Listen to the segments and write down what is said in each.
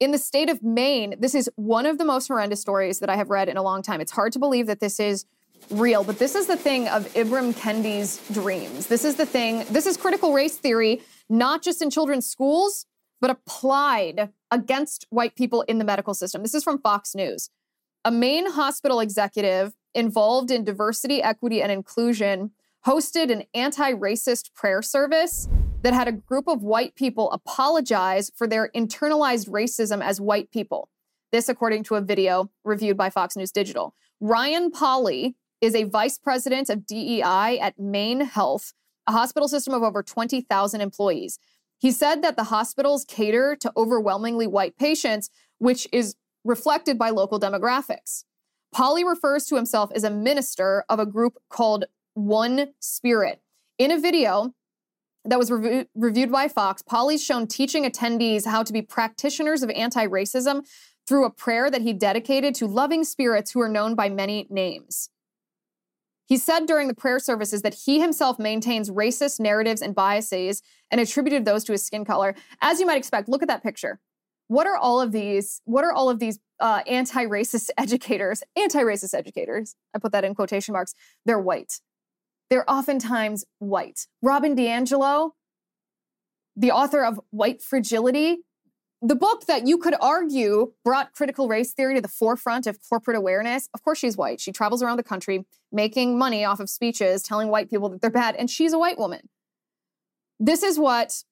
in the state of Maine, this is one of the most horrendous stories that I have read in a long time. It's hard to believe that this is real, but this is the thing of Ibram Kendi's dreams. This is the thing, this is critical race theory, not just in children's schools, but applied against white people in the medical system. This is from Fox News. A Maine hospital executive involved in diversity, equity, and inclusion hosted an anti racist prayer service that had a group of white people apologize for their internalized racism as white people. This, according to a video reviewed by Fox News Digital. Ryan Pauly is a vice president of DEI at Maine Health, a hospital system of over 20,000 employees. He said that the hospitals cater to overwhelmingly white patients, which is reflected by local demographics. Pauly refers to himself as a minister of a group called One Spirit. In a video, that was rev- reviewed by Fox, Pauly's shown teaching attendees how to be practitioners of anti racism through a prayer that he dedicated to loving spirits who are known by many names. He said during the prayer services that he himself maintains racist narratives and biases and attributed those to his skin color. As you might expect, look at that picture. What are all of these? What are all of these uh, anti-racist educators? Anti-racist educators. I put that in quotation marks. They're white they're oftentimes white. Robin DiAngelo, the author of White Fragility, the book that you could argue brought critical race theory to the forefront of corporate awareness. Of course, she's white. She travels around the country making money off of speeches telling white people that they're bad, and she's a white woman. This is what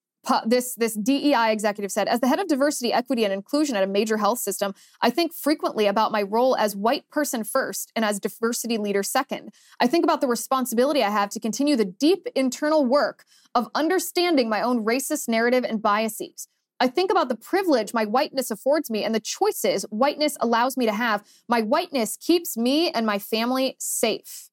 this, this DEI executive said, as the head of diversity, equity, and inclusion at a major health system, I think frequently about my role as white person first and as diversity leader second. I think about the responsibility I have to continue the deep internal work of understanding my own racist narrative and biases. I think about the privilege my whiteness affords me and the choices whiteness allows me to have. My whiteness keeps me and my family safe.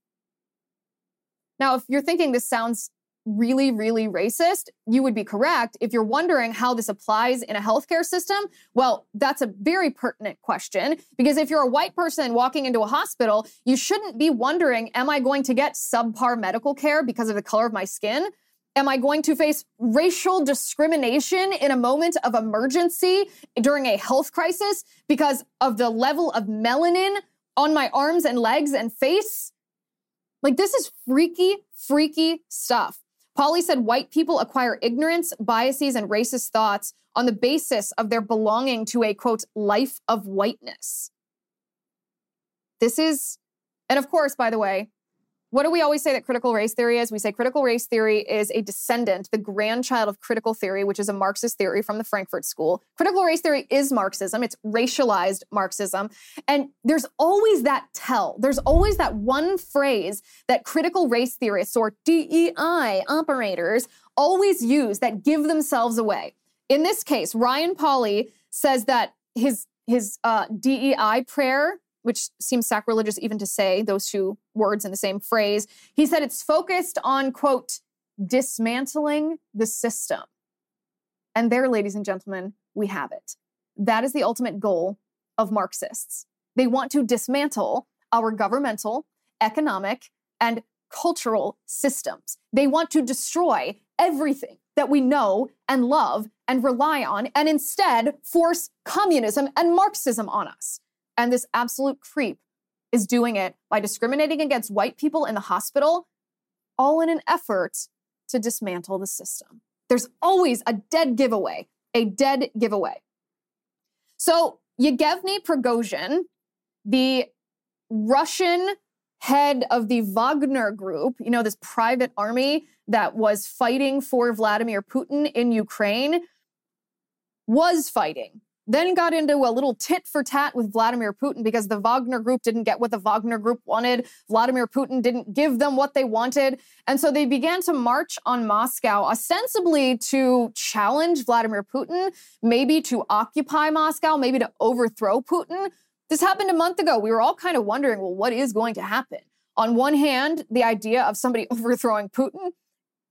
Now, if you're thinking this sounds really, really racist, you would be correct. If you're wondering how this applies in a healthcare system, well, that's a very pertinent question because if you're a white person walking into a hospital, you shouldn't be wondering, am I going to get subpar medical care because of the color of my skin? Am I going to face racial discrimination in a moment of emergency during a health crisis because of the level of melanin on my arms and legs and face? Like, this is freaky, freaky stuff. Pauly said white people acquire ignorance, biases, and racist thoughts on the basis of their belonging to a quote, life of whiteness. This is, and of course, by the way, what do we always say that critical race theory is? We say critical race theory is a descendant, the grandchild of critical theory, which is a Marxist theory from the Frankfurt School. Critical race theory is Marxism, it's racialized Marxism. And there's always that tell, there's always that one phrase that critical race theorists or DEI operators always use that give themselves away. In this case, Ryan Pauly says that his his uh, DEI prayer which seems sacrilegious even to say those two words in the same phrase. He said it's focused on, quote, dismantling the system. And there, ladies and gentlemen, we have it. That is the ultimate goal of Marxists. They want to dismantle our governmental, economic, and cultural systems. They want to destroy everything that we know and love and rely on, and instead force communism and Marxism on us. And this absolute creep is doing it by discriminating against white people in the hospital, all in an effort to dismantle the system. There's always a dead giveaway, a dead giveaway. So, Yevgeny Prigozhin, the Russian head of the Wagner group, you know, this private army that was fighting for Vladimir Putin in Ukraine, was fighting then got into a little tit for tat with Vladimir Putin because the Wagner group didn't get what the Wagner group wanted. Vladimir Putin didn't give them what they wanted. And so they began to march on Moscow, ostensibly to challenge Vladimir Putin, maybe to occupy Moscow, maybe to overthrow Putin. This happened a month ago. We were all kind of wondering, well, what is going to happen? On one hand, the idea of somebody overthrowing Putin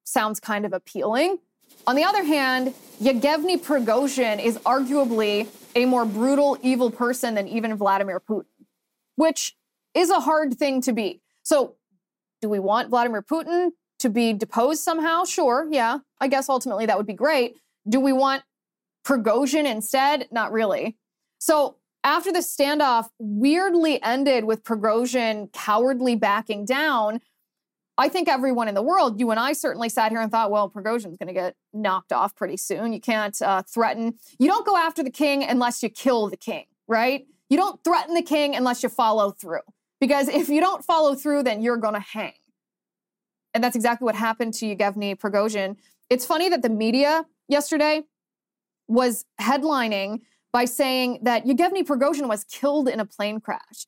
sounds kind of appealing. On the other hand, Yevgeny Prigozhin is arguably a more brutal, evil person than even Vladimir Putin, which is a hard thing to be. So, do we want Vladimir Putin to be deposed somehow? Sure, yeah. I guess ultimately that would be great. Do we want Prigozhin instead? Not really. So after the standoff weirdly ended with Prigozhin cowardly backing down, I think everyone in the world, you and I certainly sat here and thought, well, Prigozhin's going to get knocked off pretty soon. You can't uh, threaten. You don't go after the king unless you kill the king, right? You don't threaten the king unless you follow through. Because if you don't follow through, then you're going to hang. And that's exactly what happened to Yevgeny Prigozhin. It's funny that the media yesterday was headlining by saying that Yevgeny Prigozhin was killed in a plane crash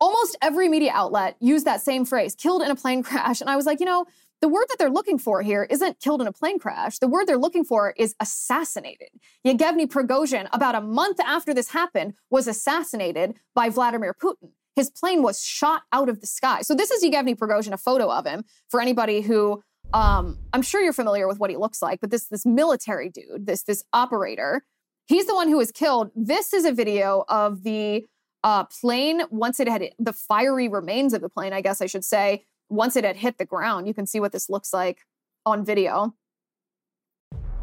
almost every media outlet used that same phrase, killed in a plane crash. And I was like, you know, the word that they're looking for here isn't killed in a plane crash. The word they're looking for is assassinated. Yevgeny Prigozhin, about a month after this happened, was assassinated by Vladimir Putin. His plane was shot out of the sky. So this is Yevgeny Prigozhin, a photo of him for anybody who um, I'm sure you're familiar with what he looks like, but this this military dude, this this operator, he's the one who was killed. This is a video of the uh, plane, once it had the fiery remains of the plane, I guess I should say, once it had hit the ground, you can see what this looks like on video.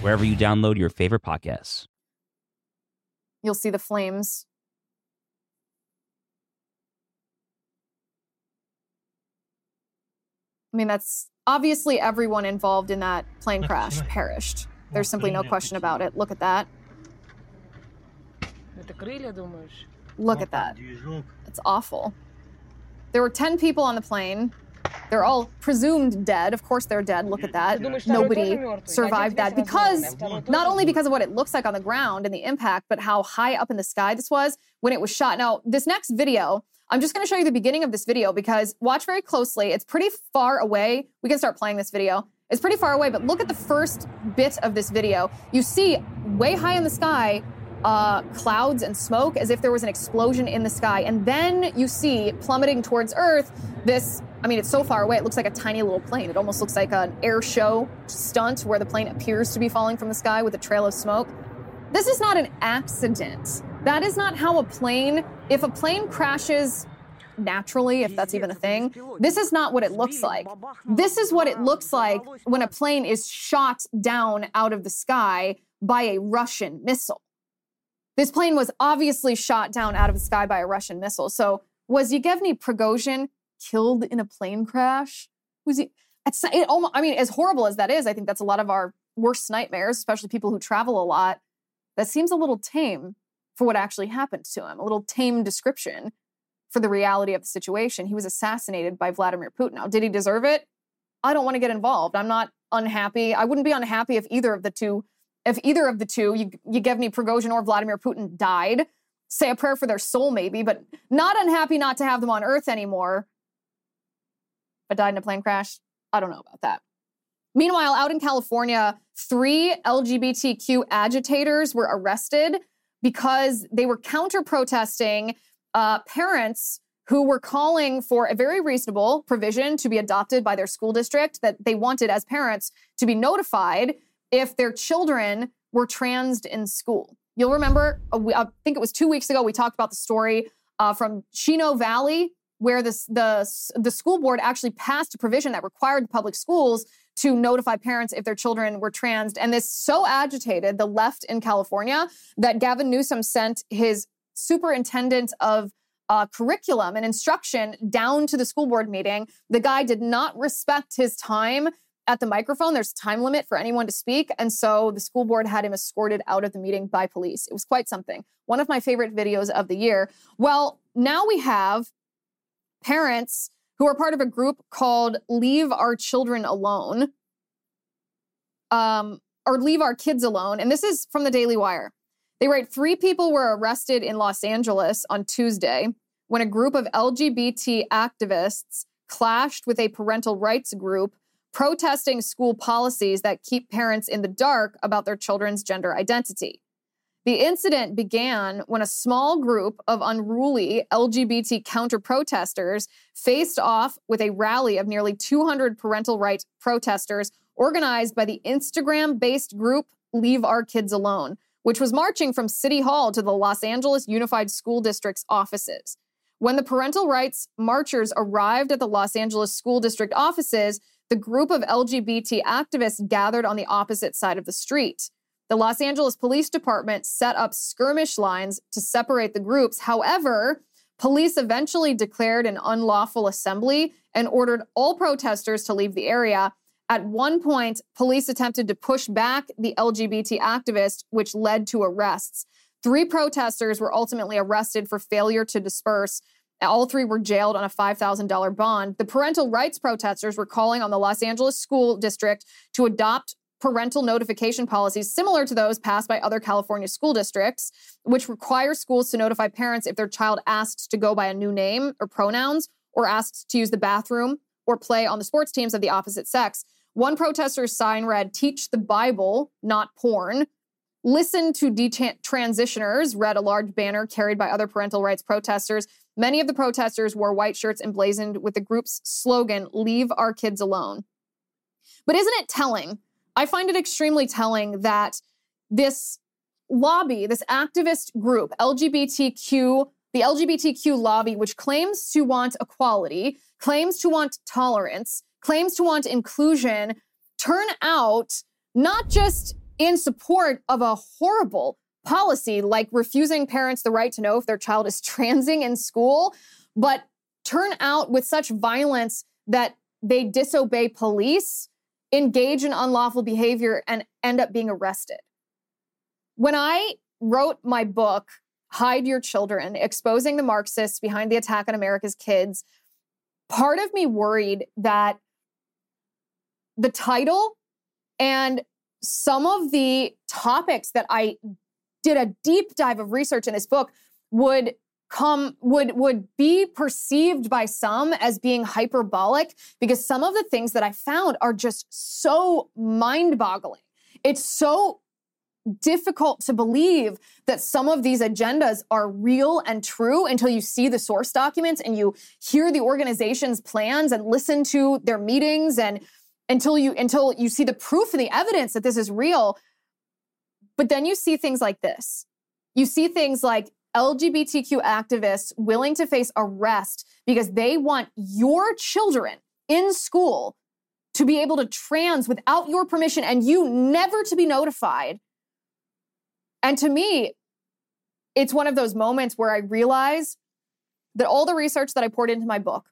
wherever you download your favorite podcasts. You'll see the flames. I mean, that's obviously everyone involved in that plane crash perished. There's simply no question about it. Look at that. Look at that. It's awful. There were 10 people on the plane. They're all presumed dead. Of course, they're dead. Look at that. Nobody survived that because not only because of what it looks like on the ground and the impact, but how high up in the sky this was when it was shot. Now, this next video, I'm just going to show you the beginning of this video because watch very closely. It's pretty far away. We can start playing this video. It's pretty far away, but look at the first bit of this video. You see way high in the sky uh, clouds and smoke as if there was an explosion in the sky. And then you see plummeting towards Earth this, I mean, it's so far away, it looks like a tiny little plane. It almost looks like an air show stunt where the plane appears to be falling from the sky with a trail of smoke. This is not an accident. That is not how a plane, if a plane crashes naturally, if that's even a thing. This is not what it looks like. This is what it looks like when a plane is shot down out of the sky by a Russian missile. This plane was obviously shot down out of the sky by a Russian missile. So was Yevgeny Prigozhin killed in a plane crash? Was he? It almost, I mean, as horrible as that is, I think that's a lot of our worst nightmares, especially people who travel a lot. That seems a little tame for what actually happened to him. A little tame description for the reality of the situation. He was assassinated by Vladimir Putin. Now, did he deserve it? I don't want to get involved. I'm not unhappy. I wouldn't be unhappy if either of the two if either of the two, you, Yevgeny Prigozhin or Vladimir Putin, died, say a prayer for their soul, maybe, but not unhappy not to have them on Earth anymore. But died in a plane crash? I don't know about that. Meanwhile, out in California, three LGBTQ agitators were arrested because they were counter protesting uh, parents who were calling for a very reasonable provision to be adopted by their school district that they wanted as parents to be notified if their children were transed in school. You'll remember, uh, I think it was two weeks ago, we talked about the story uh, from Chino Valley, where the, the school board actually passed a provision that required public schools to notify parents if their children were transed. And this so agitated the left in California that Gavin Newsom sent his superintendent of uh, curriculum and instruction down to the school board meeting. The guy did not respect his time at the microphone. There's a time limit for anyone to speak. And so the school board had him escorted out of the meeting by police. It was quite something. One of my favorite videos of the year. Well, now we have parents who are part of a group called Leave Our Children Alone. Um, or Leave Our Kids Alone. And this is from the Daily Wire. They write three people were arrested in Los Angeles on Tuesday when a group of LGBT activists clashed with a parental rights group protesting school policies that keep parents in the dark about their children's gender identity. The incident began when a small group of unruly LGBT counter protesters faced off with a rally of nearly 200 parental rights protesters organized by the Instagram based group Leave Our Kids Alone, which was marching from City Hall to the Los Angeles Unified School District's offices. When the parental rights marchers arrived at the Los Angeles School District offices, the group of LGBT activists gathered on the opposite side of the street. The Los Angeles Police Department set up skirmish lines to separate the groups. However, police eventually declared an unlawful assembly and ordered all protesters to leave the area. At one point, police attempted to push back the LGBT activists, which led to arrests. Three protesters were ultimately arrested for failure to disperse. All three were jailed on a $5,000 bond. The parental rights protesters were calling on the Los Angeles School District to adopt parental notification policies similar to those passed by other California school districts, which require schools to notify parents if their child asks to go by a new name or pronouns or asks to use the bathroom or play on the sports teams of the opposite sex. One protester's sign read, Teach the Bible, not porn. Listen to detransitioners, read a large banner carried by other parental rights protesters. Many of the protesters wore white shirts emblazoned with the group's slogan, Leave Our Kids Alone. But isn't it telling? I find it extremely telling that this lobby, this activist group, LGBTQ, the LGBTQ lobby, which claims to want equality, claims to want tolerance, claims to want inclusion, turn out not just in support of a horrible policy like refusing parents the right to know if their child is transing in school, but turn out with such violence that they disobey police, engage in unlawful behavior, and end up being arrested. When I wrote my book, Hide Your Children, exposing the Marxists behind the attack on America's kids, part of me worried that the title and some of the topics that I did a deep dive of research in this book would come would would be perceived by some as being hyperbolic because some of the things that I found are just so mind-boggling. It's so difficult to believe that some of these agendas are real and true until you see the source documents and you hear the organization's plans and listen to their meetings and until you until you see the proof and the evidence that this is real. But then you see things like this. You see things like lgbtq activists willing to face arrest because they want your children in school to be able to trans without your permission and you never to be notified. And to me it's one of those moments where i realize that all the research that i poured into my book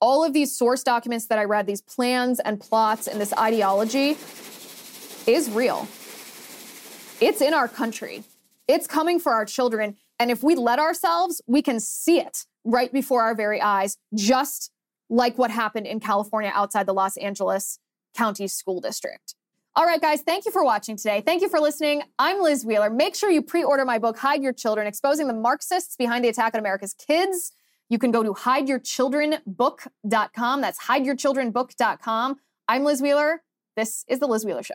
all of these source documents that I read, these plans and plots and this ideology is real. It's in our country. It's coming for our children. And if we let ourselves, we can see it right before our very eyes, just like what happened in California outside the Los Angeles County School District. All right, guys, thank you for watching today. Thank you for listening. I'm Liz Wheeler. Make sure you pre order my book, Hide Your Children Exposing the Marxists Behind the Attack on America's Kids. You can go to hideyourchildrenbook.com. That's hideyourchildrenbook.com. I'm Liz Wheeler. This is The Liz Wheeler Show.